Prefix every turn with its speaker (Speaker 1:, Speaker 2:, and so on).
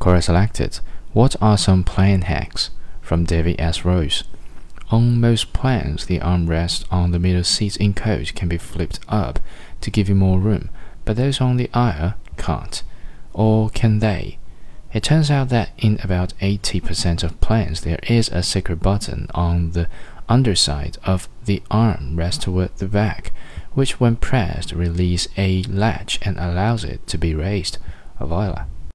Speaker 1: Quora selected. What are some plane hacks? From David S. Rose. On most planes, the armrest on the middle seat in coach can be flipped up to give you more room, but those on the aisle can't. Or can they? It turns out that in about 80% of planes, there is a secret button on the underside of the armrest toward the back, which when pressed releases a latch and allows it to be raised. Voilà.